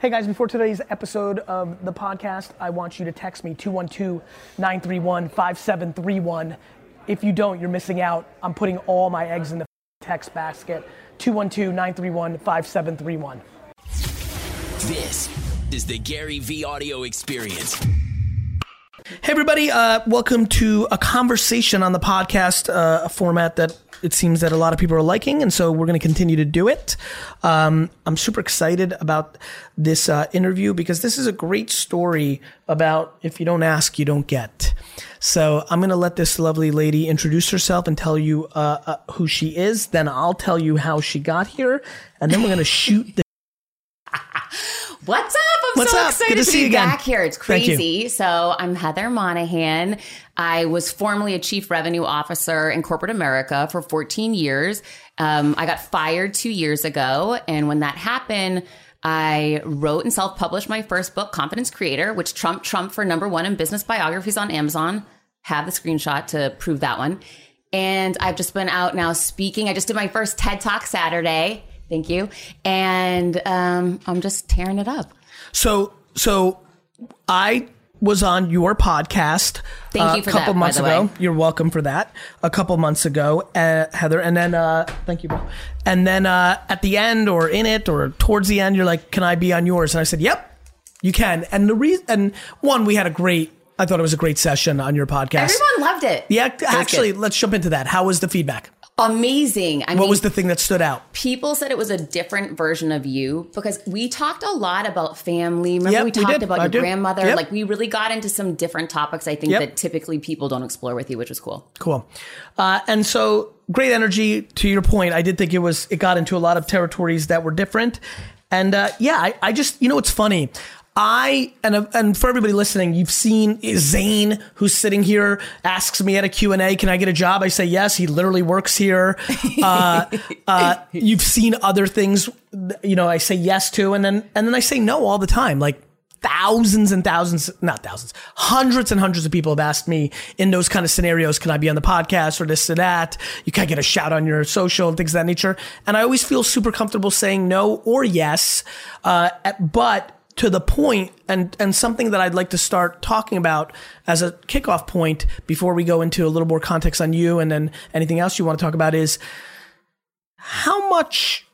Hey guys, before today's episode of the podcast, I want you to text me 212 931 5731. If you don't, you're missing out. I'm putting all my eggs in the text basket. 212 931 5731. This is the Gary V audio experience. Hey everybody, uh, welcome to a conversation on the podcast, uh, a format that it seems that a lot of people are liking, and so we're going to continue to do it. Um, I'm super excited about this uh, interview because this is a great story about if you don't ask, you don't get. So I'm going to let this lovely lady introduce herself and tell you uh, uh, who she is. Then I'll tell you how she got here, and then we're going to shoot the. What's up? I'm What's so up? excited Good to be again. back here. It's crazy. So I'm Heather Monahan. I was formerly a chief revenue officer in corporate America for 14 years. Um, I got fired two years ago, and when that happened. I wrote and self-published my first book, Confidence Creator, which trumped Trump for number one in business biographies on Amazon. Have the screenshot to prove that one. And I've just been out now speaking. I just did my first TED Talk Saturday. Thank you. And um, I'm just tearing it up. So, so I was on your podcast Thank uh, you a couple that, months ago. way. You're welcome for that. A couple months ago, uh, Heather, and then uh, thank you, bro. And then uh, at the end, or in it, or towards the end, you're like, "Can I be on yours?" And I said, "Yep, you can." And the reason, and one, we had a great. I thought it was a great session on your podcast. Everyone loved it. yeah, actually, good. let's jump into that. How was the feedback? Amazing. I What mean, was the thing that stood out? people said it was a different version of you because we talked a lot about family. Remember, Yep, we we talked did. about I your do. grandmother. Yep. Like, we really got into some different topics, I think, Yep. that typically people don't explore with you, which was cool. Cool. Uh, and so great energy. To your point, I did think it was. It got into a lot of territories that were different. And uh, yeah, I, I just you know it's funny. I and and for everybody listening, you've seen Zane who's sitting here asks me at a Q and A, "Can I get a job?" I say yes. He literally works here. Uh, uh, you've seen other things, you know. I say yes to, and then and then I say no all the time. Like thousands and thousands, not thousands, hundreds and hundreds of people have asked me in those kind of scenarios, can I be on the podcast or this or that? You can't get a shout on your social and things of that nature. And I always feel super comfortable saying no or yes. Uh, but to the point and, and something that I'd like to start talking about as a kickoff point before we go into a little more context on you and then anything else you want to talk about is how much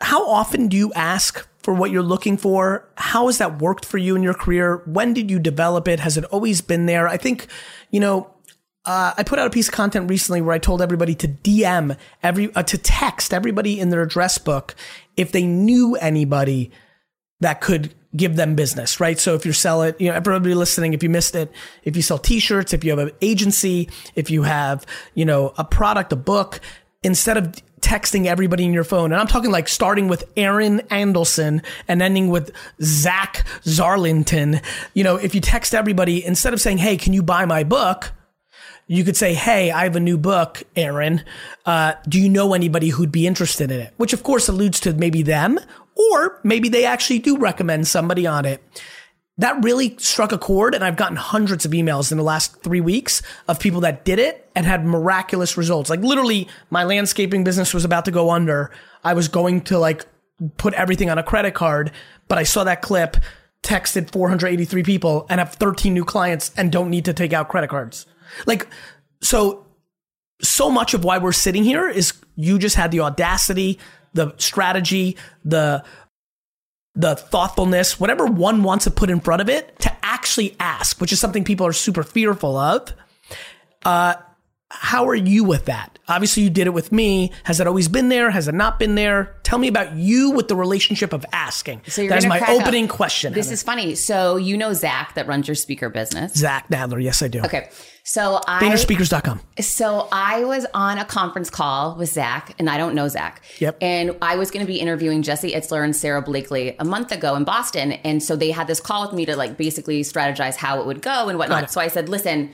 how often do you ask for what you're looking for? How has that worked for you in your career? When did you develop it? Has it always been there? I think, you know, uh, I put out a piece of content recently where I told everybody to DM every, uh, to text everybody in their address book if they knew anybody that could give them business, right? So if you're selling, you know, everybody listening, if you missed it, if you sell t-shirts, if you have an agency, if you have, you know, a product, a book, instead of texting everybody in your phone, and I'm talking like starting with Aaron Andelson and ending with Zach Zarlinton, you know, if you text everybody, instead of saying, Hey, can you buy my book? You could say, Hey, I have a new book, Aaron. Uh, do you know anybody who'd be interested in it? Which of course alludes to maybe them, or maybe they actually do recommend somebody on it. That really struck a chord, and I've gotten hundreds of emails in the last three weeks of people that did it and had miraculous results. Like literally, my landscaping business was about to go under. I was going to like put everything on a credit card, but I saw that clip, texted 483 people, and have 13 new clients and don't need to take out credit cards. Like, so so much of why we're sitting here is you just had the audacity, the strategy, the the thoughtfulness, whatever one wants to put in front of it, to actually ask, which is something people are super fearful of. Uh, how are you with that? Obviously, you did it with me. Has it always been there? Has it not been there? Tell me about you with the relationship of asking. So you're that is my crack up. opening question. This Heather. is funny. So you know Zach that runs your speaker business. Zach Nadler. Yes, I do. Okay. So I VaynerSpeakers.com. So I was on a conference call with Zach, and I don't know Zach. Yep. And I was going to be interviewing Jesse Itzler and Sara Blakely a month ago in Boston, and so they had this call with me to like basically strategize how it would go and whatnot. So I said, "Listen,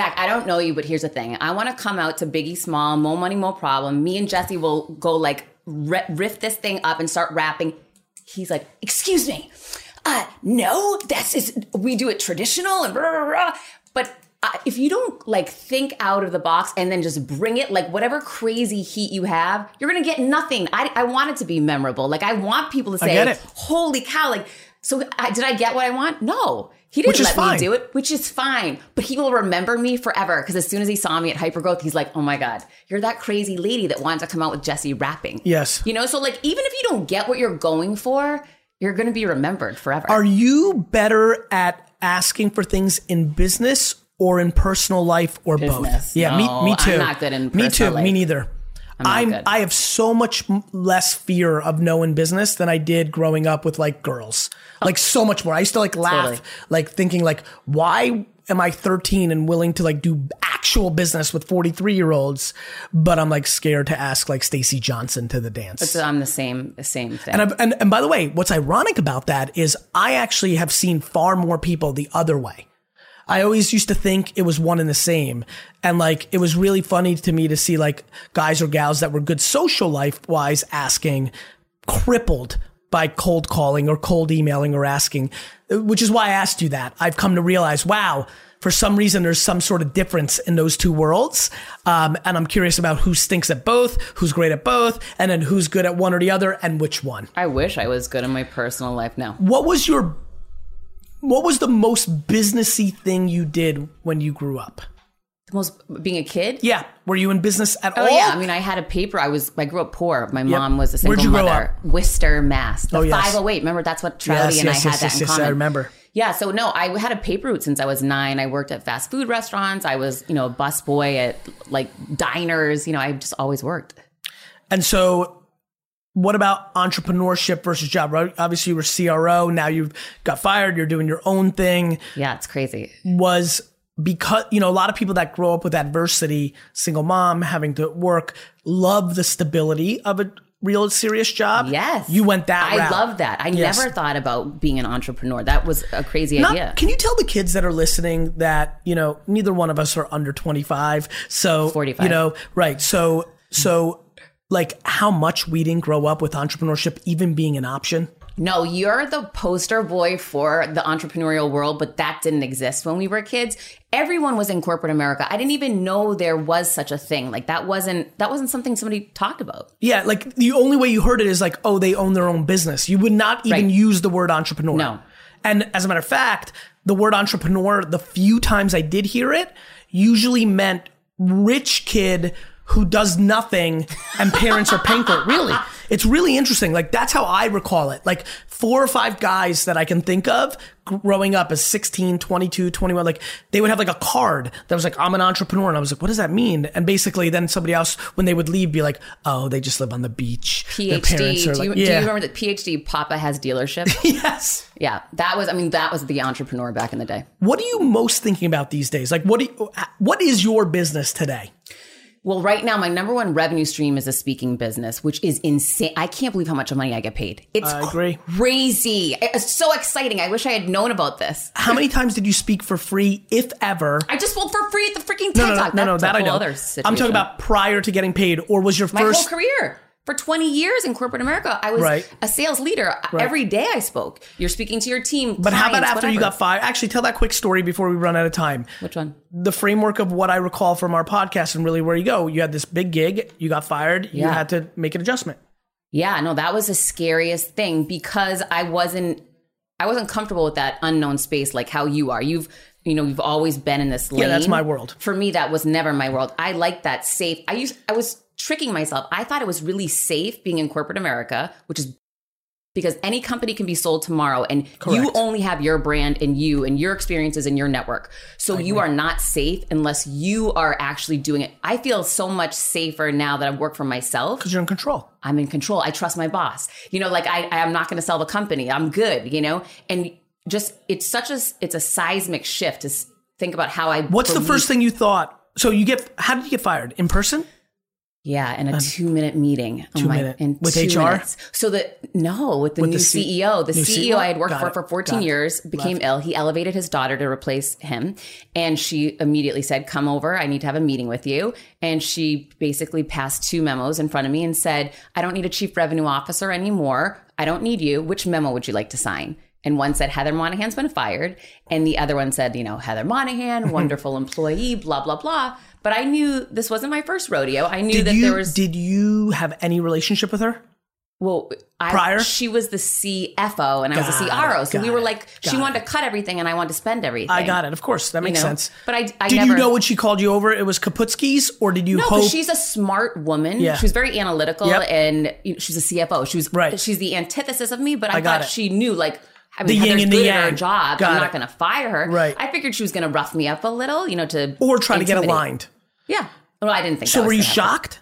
Zach, I don't know you, but here's the thing: I want to come out to Biggie Small, Mo Money, Mo Problem. Me and Jesse will go like ri riff this thing up and start rapping." He's like, "Excuse me." uh, no, that's is we do it traditional and blah, blah, blah. But uh, if you don't like think out of the box and then just bring it, like whatever crazy heat you have, you're gonna get nothing. I, I want it to be memorable. Like I want people to say. "Holy cow!" Like, so I, did I get what I want? No, he didn't let fine. me do it, which is fine. But he will remember me forever because as soon as he saw me at Hypergrowth, he's like, "Oh my god, you're that crazy lady that wanted to come out with Jesse rapping." Yes. you know. So like, even if you don't get what you're going for, you're gonna be remembered forever. Are you better at asking for things in business or in personal life or both? Yeah, No, me, me I'm too. not good in Me too. personal Me neither. I'm, good. I have so much less fear of knowing business than I did growing up with like girls. Oh. Like so much more. I used to like laugh, Totally. like thinking like, why am I 13 and willing to like do actual business with 43 year olds, but I'm like scared to ask like Stacy Johnson to the dance. so I'm the same, the same thing. And, and and by the way, what's ironic about that is I actually have seen far more people the other way. I always used to think it was one and the same. And like it was really funny to me to see like guys or gals that were good social life wise asking crippled by cold calling or cold emailing or asking, which is why I asked you that. I've come to realize, wow, for some reason there's some sort of difference in those two worlds. Um, and I'm curious about who stinks at both, who's great at both, and then who's good at one or the other and which one. I wish I was good in my personal life now. What was your what was the most businessy thing you did when you grew up? The most being a kid. Yeah, were you in business at Oh all? yeah, I mean, I had a paper. I was. I grew up poor. My mom was a single Where'd you grow mother. Worcester, Mass. The Oh, yes. 508. Remember, that's what Trouty Yes, and yes, I had yes, that in yes, I remember. Yeah. So no, I had a paper route since I was nine. I worked at fast food restaurants. I was, you know, a bus boy at like diners. You know, I just always worked. And so, what about entrepreneurship versus job? Right? Obviously, you were CRO. Now you've got fired. You're doing your own thing. Yeah, it's crazy. Was because you know a lot of people that grow up with adversity, single mom, having to work, love the stability of a real serious job. Yes. you went that. Way. I route. love that. I Yes. never thought about being an entrepreneur. That was a crazy Not- idea. Can you tell the kids that are listening that you know neither one of us are under twenty five? So 45. You know, right? So so like how much we didn't grow up with entrepreneurship even being an option. No, you're the poster boy for the entrepreneurial world, but that didn't exist when we were kids. Everyone was in corporate America. I didn't even know there was such a thing. Like that wasn't that wasn't something somebody talked about. Yeah, like the only way you heard it is like, oh, they own their own business. You would not even Right. use the word entrepreneur. No. And as a matter of fact, the word entrepreneur, the few times I did hear it, usually meant rich kid who does nothing and parents are paying for it. Really. It's really interesting. Like that's how I recall it. Like four or five guys that I can think of growing up as 16, 22, 21, like they would have like a card that was like, I'm an entrepreneur. And I was like, what does that mean? And basically then somebody else, when they would leave, be like, oh, they just live on the beach. Their parents PhD. are Do you, like- do you remember that PhD Papa has dealership? yes. yeah, that was. I mean, that was the entrepreneur back in the day. What are you most thinking about these days? Like, what do you, what is your business today? Well, right now, my number one revenue stream is a speaking business, which is insane. I can't believe how much money I get paid. It's I agree. crazy. It's so exciting. I wish I had known about this. How many times did you speak for free, if ever? I just spoke for free at the freaking TED No, no, no, Talk. no, no, That's that I know. I'm talking about prior to getting paid, or was your my first? whole career. For 20 years in corporate America, I was Right. a sales leader. Every day I spoke. You're speaking to your team. But how about clients, after you got fired? Actually, tell that quick story before we run out of time. Which one? The framework of what I recall from our podcast and really where you go. You had this big gig, you got fired, you had to make an adjustment. Yeah, no, that was the scariest thing because I wasn't I wasn't comfortable with that unknown space like how you are. You've you know, you've always been in this lane. Yeah, that's my world. For me, that was never my world. I like that safe. I used I was tricking myself. I thought it was really safe being in corporate America, which is because any company can be sold tomorrow and you only have your brand and you and your experiences and your network. So you are not safe unless you are actually doing it. I feel so much safer now that I work for myself. Because you're in control. I'm in control. I trust my boss. You know, like I, I'm not going to sell the company. I'm good, you know? And just, it's such a, it's a seismic shift to think about how I. What's the first thing you thought? So you get, how did you get fired? In person? Yeah, in a um, two minute meeting. Oh two my- minute- in with two HR? minutes. So the no, with the With new the C- CEO. The new CEO I had worked Got for it. for 14 Got it. years became ill. He elevated his daughter to replace him. And she immediately said, Come over. I need to have a meeting with you. And she basically passed two memos in front of me and said, I don't need a chief revenue officer anymore. I don't need you. Which memo would you like to sign? And one said Heather Monahan's been fired, and the other one said, you know, Heather Monahan, wonderful employee, blah blah blah. But I knew this wasn't my first rodeo. I knew Did that you there was did you have any relationship with her? well, I, Prior? she was the CFO and I was the CRO, so we were it, like, she got wanted it. to cut everything, and I wanted to spend everything. I got it. Of course, that you makes know? sense. But I, I did never, you know when she called you over? It was Kaputski's, or did you No, hope? because she's a smart woman. Yeah. She was very analytical, Yep. and you know, she's a CFO. She was Right. She's the antithesis of me, but I, I got thought it. she knew like. I The mean, yin and the good at her yang. job. Got I'm it. not going to fire her. Right. I figured she was going to rough me up a little, you know, to or try to get aligned. Yeah. Well, I didn't think. So that was were you gonna happen. shocked?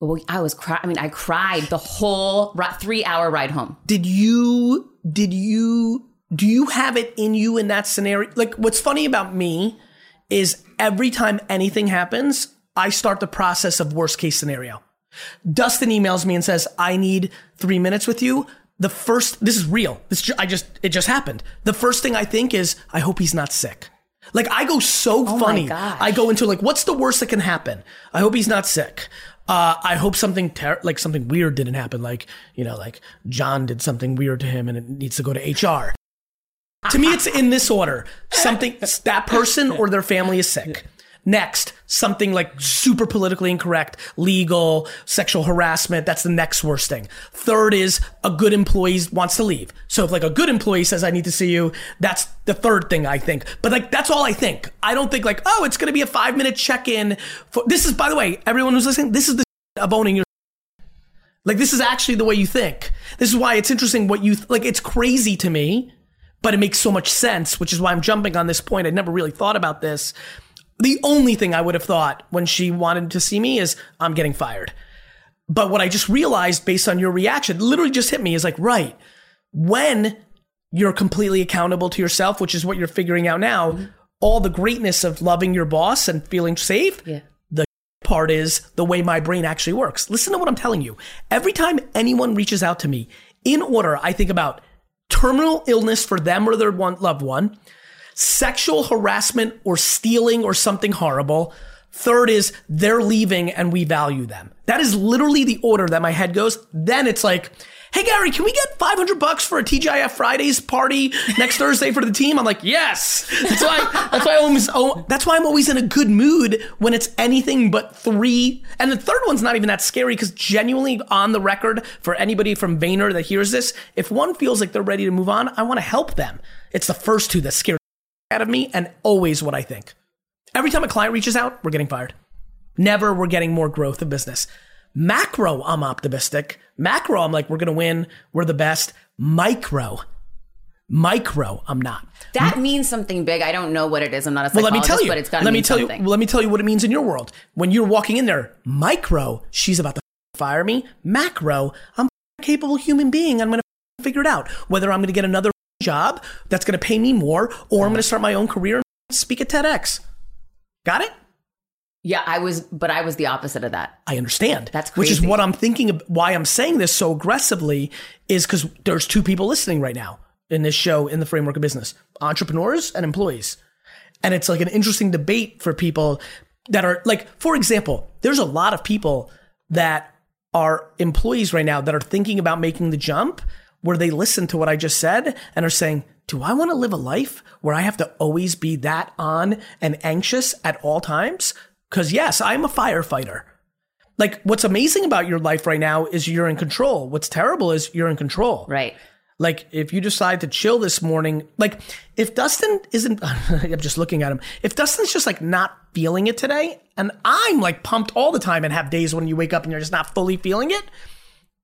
Well, I was cry. I mean, I cried the whole three-hour ride home. Did you did you do you have it in you in that scenario? Like what's funny about me is every time anything happens, I start the process of worst case scenario. Dustin emails me and says, "I need 3 minutes with you." The first this is real. This ju- I just it just happened. The first thing I think is, "I hope he's not sick." Like I go so my funny. I go into like, what's the worst that can happen? I hope he's not sick. Uh, I hope something ter- like something weird didn't happen. Like you know, like John did something weird to him and it needs to go to HR. to me, it's in this order: something that person or their family is sick. Next, something like super politically incorrect, legal, sexual harassment. That's the next worst thing. Third is a good employee wants to leave. So if like a good employee says, I need to see you, that's the third thing I think. But like, that's all I think. I don't think like, oh, it's going to be a five minute check in. For This is, by the way, everyone who's listening, this is the of owning your like this is actually the way you think. This is why it's interesting what you th- like. It's crazy to me, but it makes so much sense, which is why I'm jumping on this point. I never really thought about this. The only thing I would have thought when she wanted to see me is I'm getting fired. But what I just realized based on your reaction, literally just hit me is like, right, when you're completely accountable to yourself, which is what you're figuring out now, mm-hmm. all the greatness of loving your boss and feeling safe, Yeah. the part is the way my brain actually works. Listen to what I'm telling you. Every time anyone reaches out to me, in order, I think about terminal illness for them or their one loved one, sexual harassment or stealing or something horrible. Third is they're leaving and we value them. That is literally the order that my head goes. Then it's like, hey Gary, can we get 500 bucks for a TGIF Fridays party next Thursday for the team? I'm like, yes. That's why. That's why I. Oh, that's why I'm always in a good mood when it's anything but three. And the third one's not even that scary because genuinely on the record for anybody from Vayner that hears this, if one feels like they're ready to move on, I want to help them. It's the first two that scare out of me and always what I think. Every time a client reaches out, we're getting fired. Never we're getting more growth of business. Macro, I'm optimistic. Macro, I'm like, we're going to win. We're the best. Micro, micro, I'm not. That means something big. I don't know what it is. I'm not a psychologist, Well, let me tell you. but it's got to let me tell something. you. Let me tell you what it means in your world. When you're walking in there, micro, she's about to fire me. Macro, I'm a capable human being. I'm going to figure it out. Whether I'm going to get another job that's going to pay me more, or I'm going to start my own career and speak at TEDx. Got it? yeah, I was, but I was the opposite of that. I understand. That's Which is what I'm thinking of. Why I'm saying this so aggressively is because there's two people listening right now in this show in the framework of business entrepreneurs and employees. And it's like an interesting debate for people that are like, for example, there's a lot of people that are employees right now that are thinking about making the jump where they listen to what I just said and are saying, do I want to live a life where I have to always be that on and anxious at all times? Because yes, I'm a firefighter. Like what's amazing about your life right now is you're in control. What's terrible is you're in control. Right. Like if you decide to chill this morning, like if Dustin isn't, I'm just looking at him. If Dustin's just like not feeling it today, and I'm like pumped all the time and have days when you wake up and you're just not fully feeling it,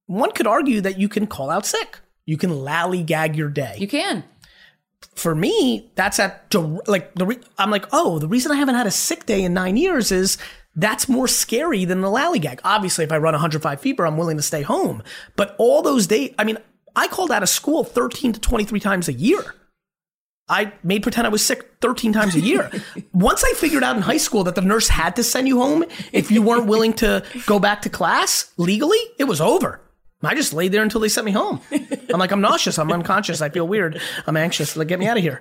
one could argue that you can call out sick. You can lallygag your day You can. for me, that's at like the re- I'm like, oh, the reason I haven't had a sick day in nine years is that's more scary than the lallygag. Obviously, if I run 105 fever, I'm willing to stay home. But all those days, I mean, I called out of school 13 to 23 times a year. I made pretend I was sick 13 times a year. Once I figured out in high school that the nurse had to send you home if you weren't willing to go back to class legally, it was over. I just laid there until they sent me home. I'm like, I'm nauseous. I'm unconscious. I feel weird. I'm anxious. Like, get me out of here.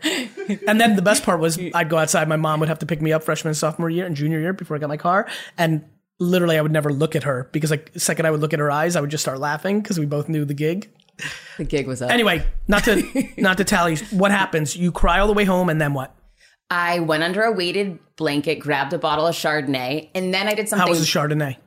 And then the best part was I'd go outside. My mom would have to pick me up freshman sophomore year and junior year before I got my car. And literally, I would never look at her because, like, the second I would look at her eyes, I would just start laughing because we both knew the gig. The gig was up. Anyway, not to not to tally. What happens? You cry all the way home, and then what? I went under a weighted blanket, grabbed a bottle of Chardonnay, and then I did something. How was the Chardonnay?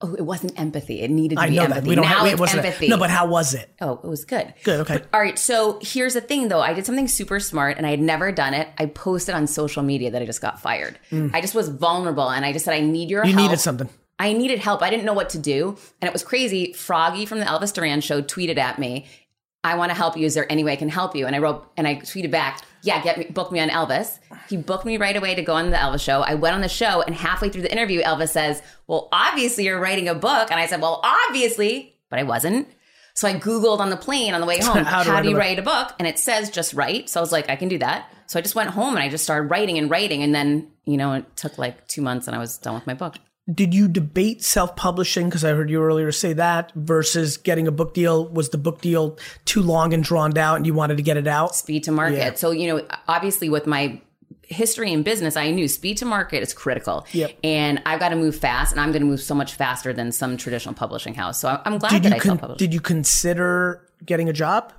Oh, it wasn't empathy. It needed to I be know empathy. that we don't now have. It it's wasn't empathy. No, but how was it? oh, it was good. Good. Okay. All right, so here's the thing though. I did something super smart and I had never done it. I posted on social media that I just got fired. I just was vulnerable and I just said, I need your Mm. you help. needed something. I needed help. I didn't know what to do. And it was crazy. Froggy from the Elvis Duran show tweeted at me, I want to help you. Is there any way I can help you? And I wrote, and I tweeted back, yeah, get me, book me on Elvis. He booked me right away to go on the Elvis show. I went on the show, and halfway through the interview, Elvis says, well, obviously you're writing a book. And I said, well, obviously, but I wasn't. So I Googled on the plane on the way home, How how, do you write a book? And it says just write. So I was like, I can do that. So I just went home and I just started writing and writing. And then, you know, it took like two months and I was done with my book. Did you debate self-publishing? Because I heard you earlier say that versus getting a book deal. Was the book deal too long and drawn out, and you wanted to get it out? speed to market. Yeah. So, you know, obviously with my history in business, I knew speed to market is critical. Yep. And I've got to move fast and I'm going to move so much faster than some traditional publishing house. So I'm glad Did that I con- self-published. did you consider getting a job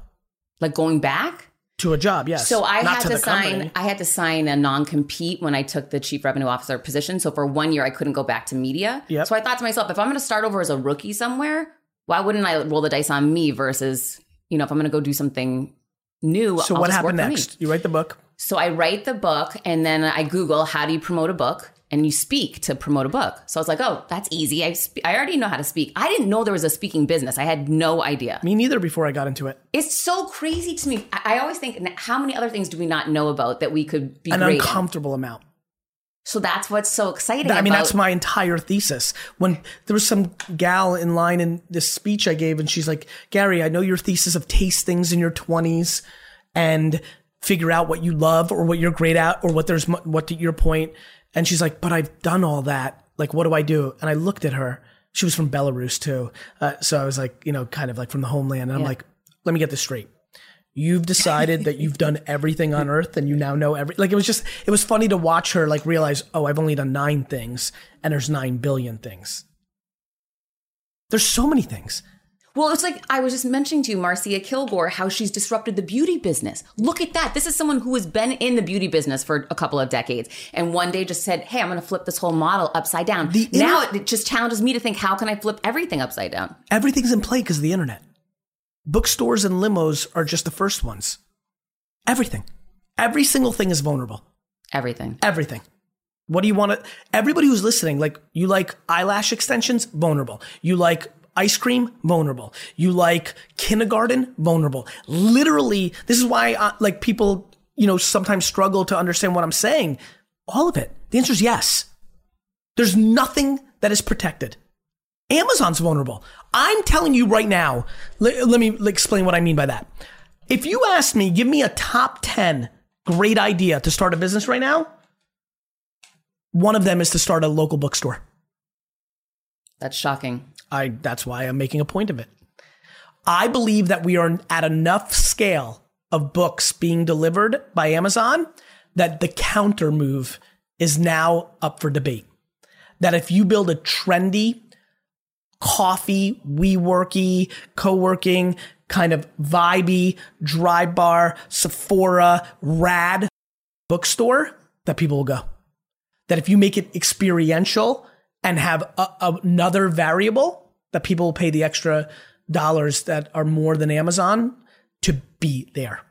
like going back? To a job? Yes. So I Not had to, the sign company. I had to sign a non-compete when I took the chief revenue officer position. So for one year I couldn't go back to media. Yep. So I thought to myself, if I'm going to start over as a rookie somewhere, why wouldn't I roll the dice on me versus, you know, if I'm going to go do something new, So I'll what happened next? You write the book. So I write the book and then I Google how do you promote a book and you speak to promote a book. So I was like, oh, that's easy. I, spe- I already know how to speak. I didn't know there was a speaking business. I had no idea. Me neither. Before I got into it, It's so crazy to me. I, I always think, how many other things do we not know about that we could be an great at? uncomfortable amount. So that's what's so exciting. I mean, about- that's my entire thesis. When there was some gal in line in this speech I gave, and she's like, Gary, I know your thesis of taste things in your 20s and figure out what you love or what you're great at or what there's, what to your point. And she's like, but I've done all that. Like, what do I do? And I looked at her. She was from Belarus too. Uh, so I was like, you know, kind of like from the homeland. And I'm Yeah. like, let me get this straight. You've decided that you've done everything on earth and you now know every like it was just it was funny to watch her like realize, oh, I've only done nine things and there's nine billion things. There's so many things. Well, it's like I was just mentioning to you, Marcia Kilgore, how she's disrupted the beauty business. Look at that. This is someone who has been in the beauty business for a couple of decades and one day just said, Hey, I'm going to flip this whole model upside down. The now inter- it just challenges me to think, how can I flip everything upside down? Everything's in play because of the internet. Bookstores and limos are just the first ones. Everything. Every single thing is vulnerable. Everything. Everything. What do you want to? Everybody who's listening, like you like eyelash extensions, vulnerable. You like ice cream, vulnerable. You like kindergarten, vulnerable. Literally, this is why uh, like people, you know, sometimes struggle to understand what I'm saying. All of it. The answer is yes. There's nothing that is protected. Amazon's vulnerable. I'm telling you right now. Let, let me explain what I mean by that. If you ask me, give me a top 10 great idea to start a business right now, one of them is to start a local bookstore. That's shocking. I that's why I'm making a point of it. I believe that we are at enough scale of books being delivered by Amazon that the counter move is now up for debate. That if you build a trendy coffee, WeWorky, co-working, kind of vibey, dry bar, Sephora, rad bookstore, that people will go. That if you make it experiential and have a, another variable, that people will pay the extra dollars that are more than Amazon to be there.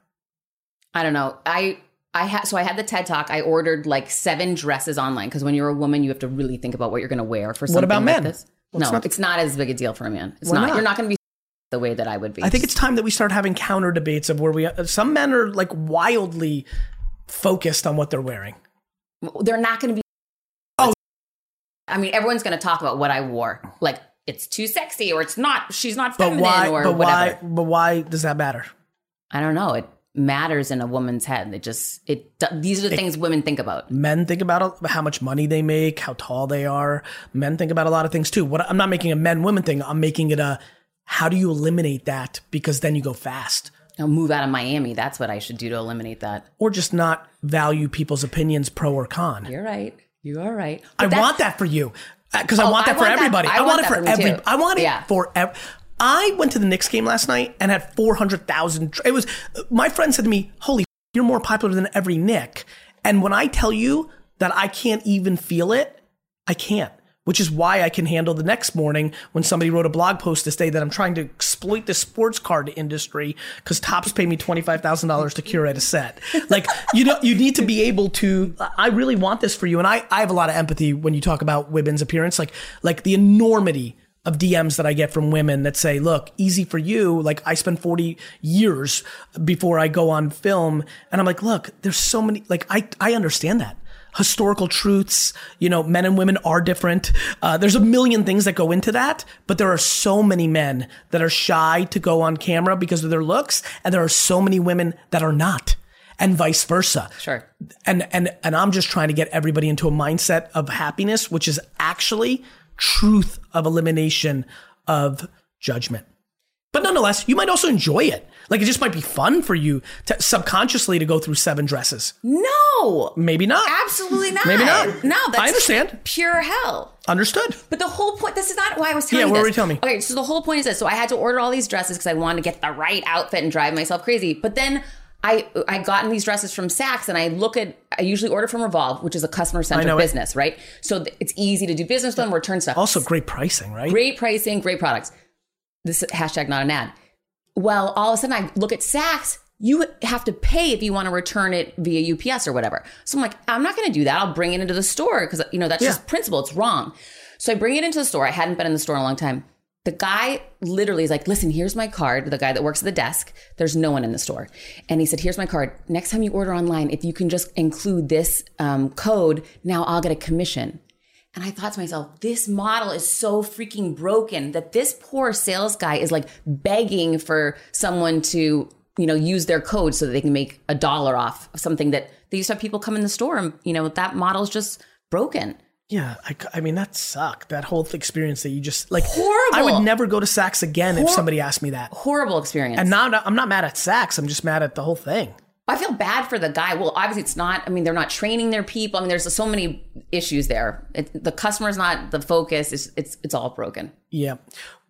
I don't know. I I had so I had the TED talk. I ordered like seven dresses online because when you're a woman, you have to really think about what you're going to wear for something what about like men? this. What's no, not- it's not as big a deal for a man. It's not. not? You're not going to be the way that I would be. I think it's time that we start having counter debates of where we some men are like wildly focused on what they're wearing. they're not going to be. I mean, everyone's going to talk about what I wore. Like it's too sexy, or it's not. She's not But feminine, why or but whatever. why but why does that matter? I don't know. It matters in a woman's head. It just it. These are the things women think about. Men think about how much money they make, how tall they are. Men think about a lot of things too. What I'm not making a men women thing. I'm making it a how do you eliminate that because then you go fast. I'll move out of Miami. That's what I should do to eliminate that. Or just not value people's opinions pro or con. You're right. You are right. I But that's- want that for you uh, because I Oh, want I that for want that- everybody. I I, want, want it for for every. too. I want it Yeah. for. I went to the Knicks game last night and had 400,000. It was, my friend said to me, holy, you're more popular than every Knick. And when I tell you that I can't even feel it, I can't. Which is why I can handle the next morning when somebody wrote a blog post this day that I'm trying to exploit the sports card industry because Topps paid me twenty five thousand dollars to curate a set. Like you know, you need to be able to. I really want this for you, and I I have a lot of empathy when you talk about women's appearance, like like the enormity of DMs that I get from women that say, look, easy for you. Like I spend 40 years before I go on film. And I'm like, look, there's so many, like I, I understand that. Historical truths, you know, men and women are different. Uh, there's a million things that go into that, but there are so many men that are shy to go on camera because of their looks. And there are so many women that are not and vice versa. Sure. And, and, and I'm just trying to get everybody into a mindset of happiness, which is actually truth of elimination of judgment. But nonetheless, you might also enjoy it. Like it just might be fun for you to subconsciously to go through seven dresses. No, Maybe not. absolutely not. Maybe not. No, that's I understand. pure hell. Understood. But the whole point, this is not why I was telling Yeah, you what this. were you telling me? Okay, so the whole point is this. So I had to order all these dresses because I wanted to get the right outfit and drive myself crazy. But then I I gotten these dresses from Saks and I look at, I usually order from Revolve, which is a customer centric it. business, right? So it's easy to do business with them, return stuff. Also, great pricing, right? Great pricing, great products. This hashtag not an ad. Well, all of a sudden I look at Saks. You have to pay if you want to return it via UPS or whatever. So I'm like, I'm not going to do that. I'll bring it into the store because you know that's Yeah. just principle. It's wrong. So I bring it into the store. I hadn't been in the store in a long time. The guy literally is like, listen, here's my card. The guy that works at the desk, there's no one in the store. And he said, here's my card. Next time you order online, if you can just include this um, code, now I'll get a commission. And I thought to myself, this model is so freaking broken that this poor sales guy is like begging for someone to, you know, use their code so that they can make a dollar off of something that they used to have people come in the store and, you know, that model's just broken. Yeah, I, I mean that sucked. That whole experience that you just like. Horrible. I would never go to Saks again if somebody asked me that. Horrible experience. And now I'm not mad at Saks. I'm just mad at the whole thing. I feel bad for the guy. Well, obviously it's not. I mean, they're not training their people. I mean, there's so many issues there. It, the customer's not the focus. It's it's it's all broken. Yeah.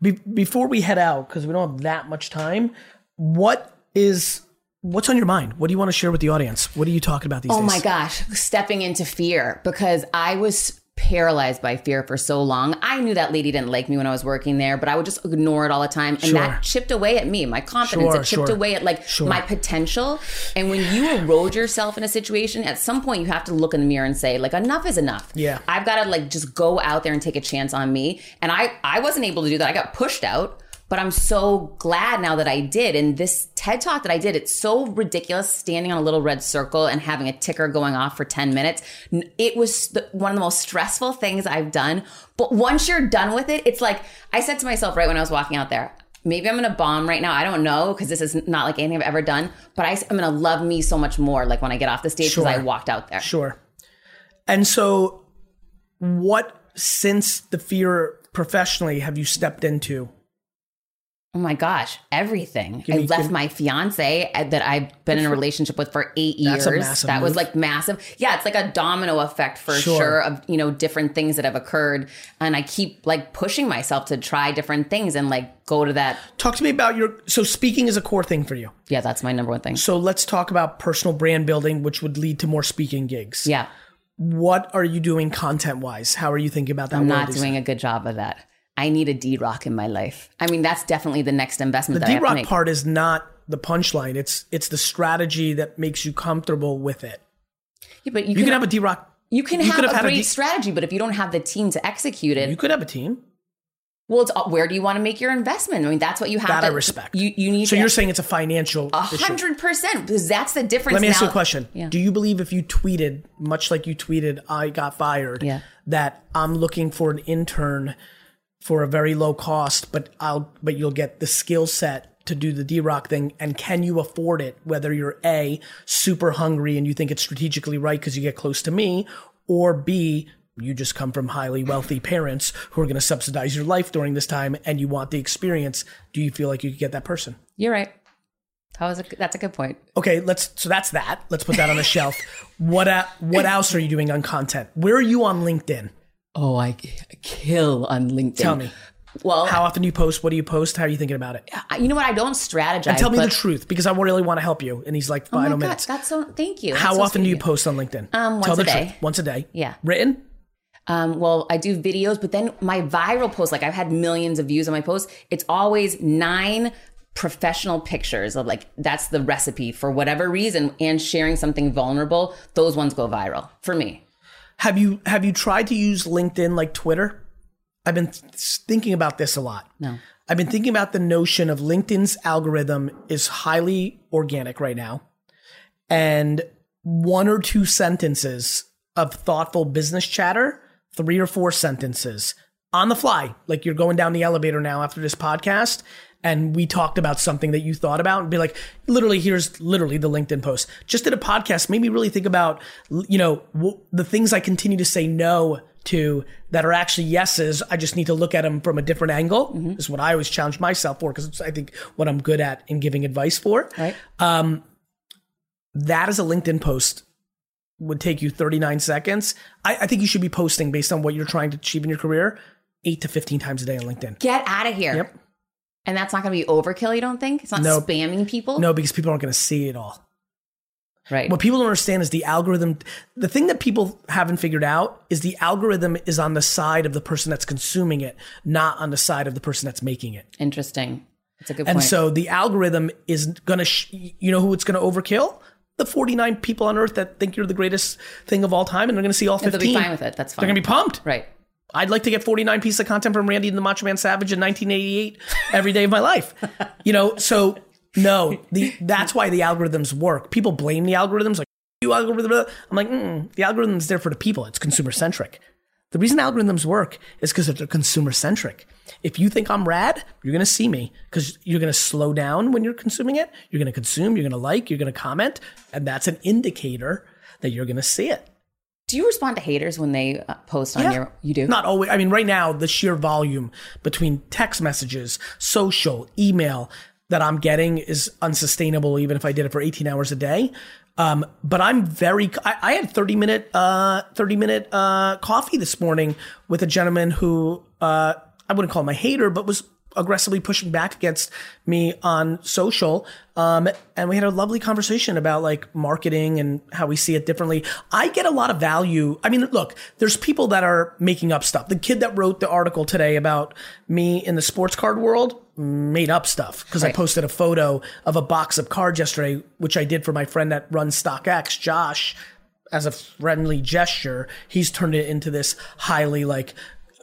Be- before we head out, because we don't have that much time, what is what's on your mind? What do you want to share with the audience? What are you talking about these Oh days? Oh my gosh, stepping into fear because I was paralyzed by fear for so long. I knew that lady didn't like me when I was working there, but I would just ignore it all the time. And Sure. that chipped away at me, my confidence. Sure, it chipped sure. away at like my potential. And when you erode yourself in a situation, at some point you have to look in the mirror and say, like, enough is enough. Yeah. I've got to like just go out there and take a chance on me. And I I wasn't able to do that. I got pushed out. But I'm so glad now that I did. And this TED talk that I did, it's so ridiculous standing on a little red circle and having a ticker going off for 10 minutes. It was the, one of the most stressful things I've done. But once you're done with it, it's like I said to myself right when I was walking out there, maybe I'm going to bomb right now. I don't know because this is not like anything I've ever done. But I, am going to love me so much more like when I get off the stage because I walked out there. Sure. And so, what since the fear professionally have you stepped into? Oh my gosh, everything. I left give- my fiance uh, that I've been in a relationship with for eight years. That's a massive that was like massive. Yeah, it's like a domino effect for Sure. sure. of, you know, different things that have occurred. And I keep like pushing myself to try different things and like go to that. Talk to me about your. So, speaking is a core thing for you. Yeah, that's my number one thing. So, let's talk about personal brand building, which would lead to more speaking gigs. Yeah, What are you doing content wise? How are you thinking about that? I'm not doing a good job of that. I need a D Rock in my life. I mean, that's definitely the next investment that I D Rock part is not the punchline. It's it's the strategy that makes you comfortable with it. Yeah, but you, You can, can have a D Rock. you can you have have a great D- strategy, but if you don't have the team to execute it, You could have a team. Well, it's uh, where do you want to make your investment? I mean, that's what you have That to I respect. You you need So you're saying it's a financial a hundred percent because that's the difference. Let me ask you a question. Yeah. Do you believe if you tweeted, much like you tweeted, I got fired, Yeah. that I'm looking for an intern for a very low cost, but I'll but you'll get the skill set to do the D Rock thing, and can you afford it? Whether you're A, super hungry and you think it's strategically right because you get close to me, or B, you just come from highly wealthy parents who are going to subsidize your life during this time and you want the experience. Do you feel like you could get that person? You're right. That was a, that's a good point. Okay, let's. So that's that. Let's put that on the shelf. What What else are you doing on content? Where are you on LinkedIn? Oh, I kill on LinkedIn. Tell me. Well, How often do you post? What do you post? How are you thinking about it? I- you know what? I don't strategize. And tell me the truth because I really want to help you. And he's like, Oh my final God, minutes. that's so. Thank you. How so often do you post on LinkedIn? Um, Tell once the a day. truth. Once a day. Yeah. Written? Um, well, I do videos, but then my viral posts, like I've had millions of views on my posts. It's always nine professional pictures of like that's the recipe for whatever reason, and sharing something vulnerable. Those ones go viral for me. Have you have you tried to use LinkedIn like Twitter? I've been th- thinking about this a lot. No. I've been thinking about the notion of LinkedIn's algorithm is highly organic right now. And one or two sentences of thoughtful business chatter, three or four sentences on the fly, like you're going down the elevator now after this podcast. And we talked about something that you thought about and be like, literally, here's literally the LinkedIn post. Just did a podcast, made me really think about, you know, w- the things I continue to say no to that are actually yeses. I just need to look at them from a different angle. This is what I always challenge myself for because it's, I think, what I'm good at in giving advice for. Right. Um, that is a LinkedIn post would take you 39 seconds. I, I think you should be posting based on what you're trying to achieve in your career eight to 15 times a day on LinkedIn. Get out of here. Yep. And that's not going to be overkill. You don't think it's not No. spamming people? No, because people aren't going to see it all. Right. What people don't understand is the algorithm. The thing that people haven't figured out is the algorithm is on the side of the person that's consuming it, not on the side of the person that's making it. Interesting. That's a good point. And point. so the algorithm is going to, sh- you know who it's going to overkill? The 49 people on earth that think you're the greatest thing of all time, and they're going to see all 15. they'll be fine with it. That's fine. They're going to be pumped. right. I'd like to get 49 pieces of content from Randy and the Macho Man Savage in 1988 every day of my life. You know, so no, the that's why the algorithms work. People blame the algorithms like you algorithm. I'm like, mm, the algorithm's there for the people. It's consumer centric. The reason algorithms work is because they're consumer centric. If you think I'm rad, you're going to see me because you're going to slow down when you're consuming it. You're going to consume, you're going to like, you're going to comment, and that's an indicator that you're going to see it. Do you respond to haters when they uh, post on your? You do. Not always. I mean, right now, the sheer volume between text messages, social, email that I'm getting is unsustainable, even if I did it for 18 hours a day. Um, but I'm very. I, I had 30 minute, uh, 30 minute uh, coffee this morning with a gentleman who uh, I wouldn't call him a hater, but was aggressively pushing back against me on social. Um, and we had a lovely conversation about like marketing and how we see it differently. I get a lot of value. I mean, look, there's people that are making up stuff. The kid that wrote the article today about me in the sports card world made up stuff because I posted a photo of a box of cards yesterday, which I did for my friend that runs StockX, Josh as a friendly gesture, he's turned it into this highly like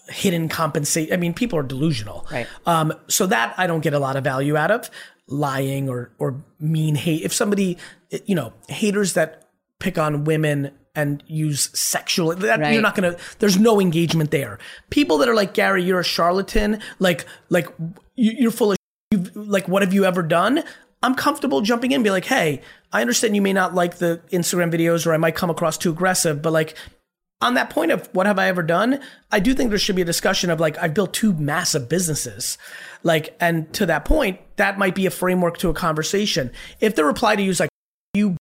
hidden compensate. I mean, people are delusional. Right. Um, so that I don't get a lot of value out of lying or, or mean hate. If somebody, you know, haters that pick on women and use sexual, that Right. you're not going to, there's no engagement there. People that are like, Gary, you're a charlatan. Like, like you- you're full of you've, like, what have you ever done? I'm comfortable jumping in and be like, hey, I understand you may not like the Instagram videos or I might come across too aggressive, but like, on that point of what have I ever done, I do think there should be a discussion of like, I've built two massive businesses. Like, and to that point, that might be a framework to a conversation. If the reply to you is like, you,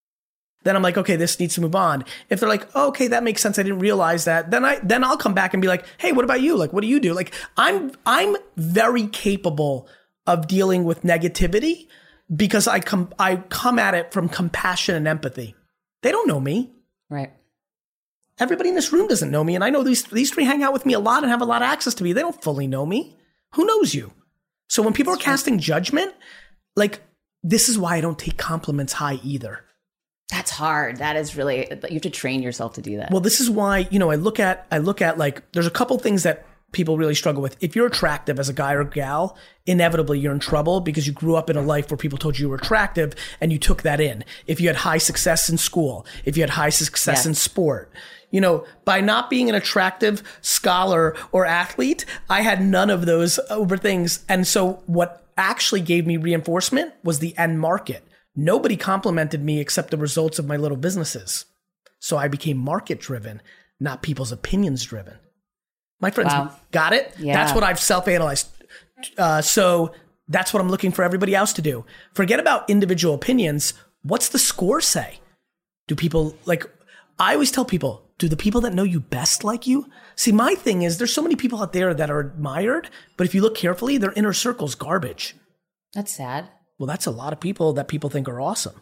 then I'm like, okay, this needs to move on. If they're like, oh, okay, that makes sense. I didn't realize that. Then I, then I'll come back and be like, hey, what about you? Like, what do you do? Like, I'm, I'm very capable of dealing with negativity because I come, I come at it from compassion and empathy. They don't know me. Right. Everybody in this room doesn't know me, and I know these these three hang out with me a lot and have a lot of access to me. They don't fully know me. Who knows you? So when people are casting judgment, like this is why I don't take compliments high either. That's hard. That is really. You have to train yourself to do that. Well, this is why you know I look at I look at like there's a couple things that people really struggle with. If you're attractive as a guy or gal, inevitably you're in trouble because you grew up in a life where people told you you were attractive and you took that in. If you had high success in school, if you had high success in sport, you know, by not being an attractive scholar or athlete, I had none of those over things. And so what actually gave me reinforcement was the end market. Nobody complimented me except the results of my little businesses. So I became market driven, not people's opinions driven. My friends Wow. got it. Yeah. That's what I've self analyzed. Uh, so that's what I'm looking for everybody else to do. Forget about individual opinions. What's the score say? Do people like, I always tell people, do the people that know you best like you? See, my thing is there's so many people out there that are admired, but if you look carefully, their inner circle's garbage. That's sad. Well, that's a lot of people that people think are awesome.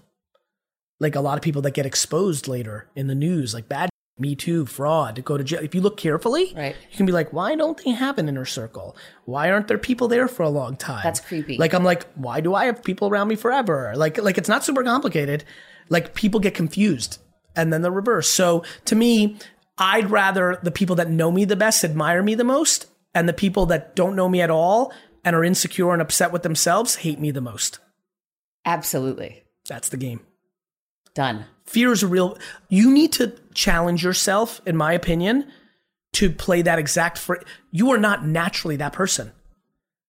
Like a lot of people that get exposed later in the news, like bad me Too, fraud, go to jail. If you look carefully, Right. you can be like, why don't they have an inner circle? Why aren't there people there for a long time? That's creepy. Like I'm like, why do I have people around me forever? Like like it's not super complicated. Like people get confused and then the reverse. So to me, I'd rather the people that know me the best admire me the most, and the people that don't know me at all and are insecure and upset with themselves hate me the most. Absolutely. That's the game. Done. Fear is a real. You need to challenge yourself, in my opinion, to play that exact. Fr- you are not naturally that person.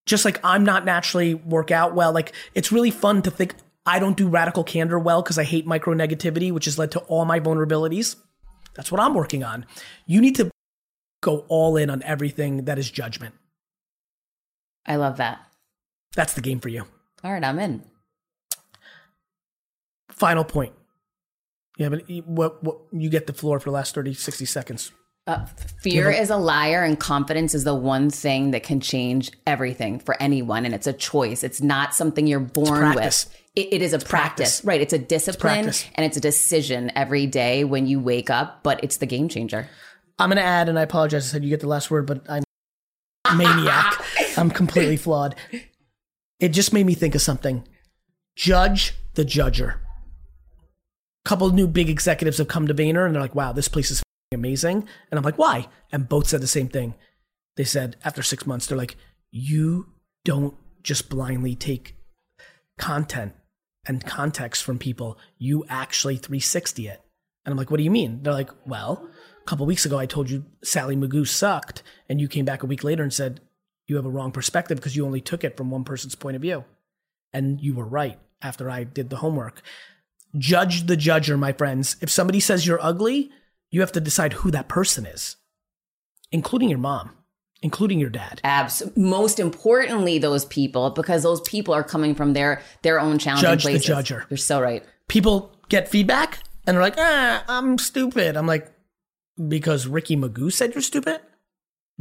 Just like I'm not naturally work out well. Like it's really fun to think I don't do radical candor well because I hate micro negativity, which has led to all my vulnerabilities. That's what I'm working on. You need to go all in on everything that is judgment. I love that. That's the game for you. All right, I'm in. Final point. Yeah, but what, what you get the floor for the last 30, 60 seconds. Uh, fear is a liar, and confidence is the one thing that can change everything for anyone. And it's a choice. It's not something you're born with. It, it is a practice. practice. right? It's a discipline, practice. and it's a decision every day when you wake up. But it's the game changer. I'm going to add, and I apologize. I said you get the last word, but I'm maniac. I'm completely flawed. It just made me think of something. Judge the judger. A couple of new big executives have come to Vayner, and they're like, "Wow, this place is amazing." And I'm like, "Why?" And both said the same thing. They said after six months, they're like, "You don't just blindly take content and context from people. You actually 360 it." And I'm like, what do you mean? They're like, well, a couple weeks ago, I told you Sally Magoo sucked. And you came back a week later and said, you have a wrong perspective because you only took it from one person's point of view. And you were right after I did the homework. Judge the judger, my friends. If somebody says you're ugly, you have to decide who that person is, including your mom, including your dad. Abs- most importantly, those people, because those people are coming from their their own challenging Judge the places. judger. You're so right. People get feedback and they're like, ah, I'm stupid. I'm like, because Ricky Magoo said you're stupid?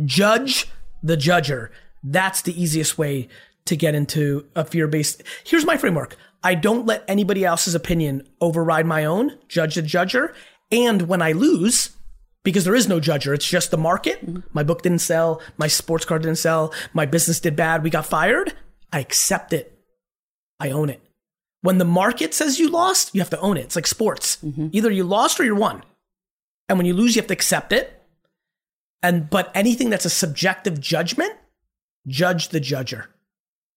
Judge the judger. That's the easiest way to get into a fear based. Here's my framework I don't let anybody else's opinion override my own, judge the judger. And when I lose, because there is no judger, it's just the market. Mm-hmm. My book didn't sell, my sports car didn't sell, my business did bad, we got fired. I accept it. I own it. When the market says you lost, you have to own it. It's like sports. Mm-hmm. Either you lost or you won. And when you lose, you have to accept it. And but anything that's a subjective judgment, judge the judger.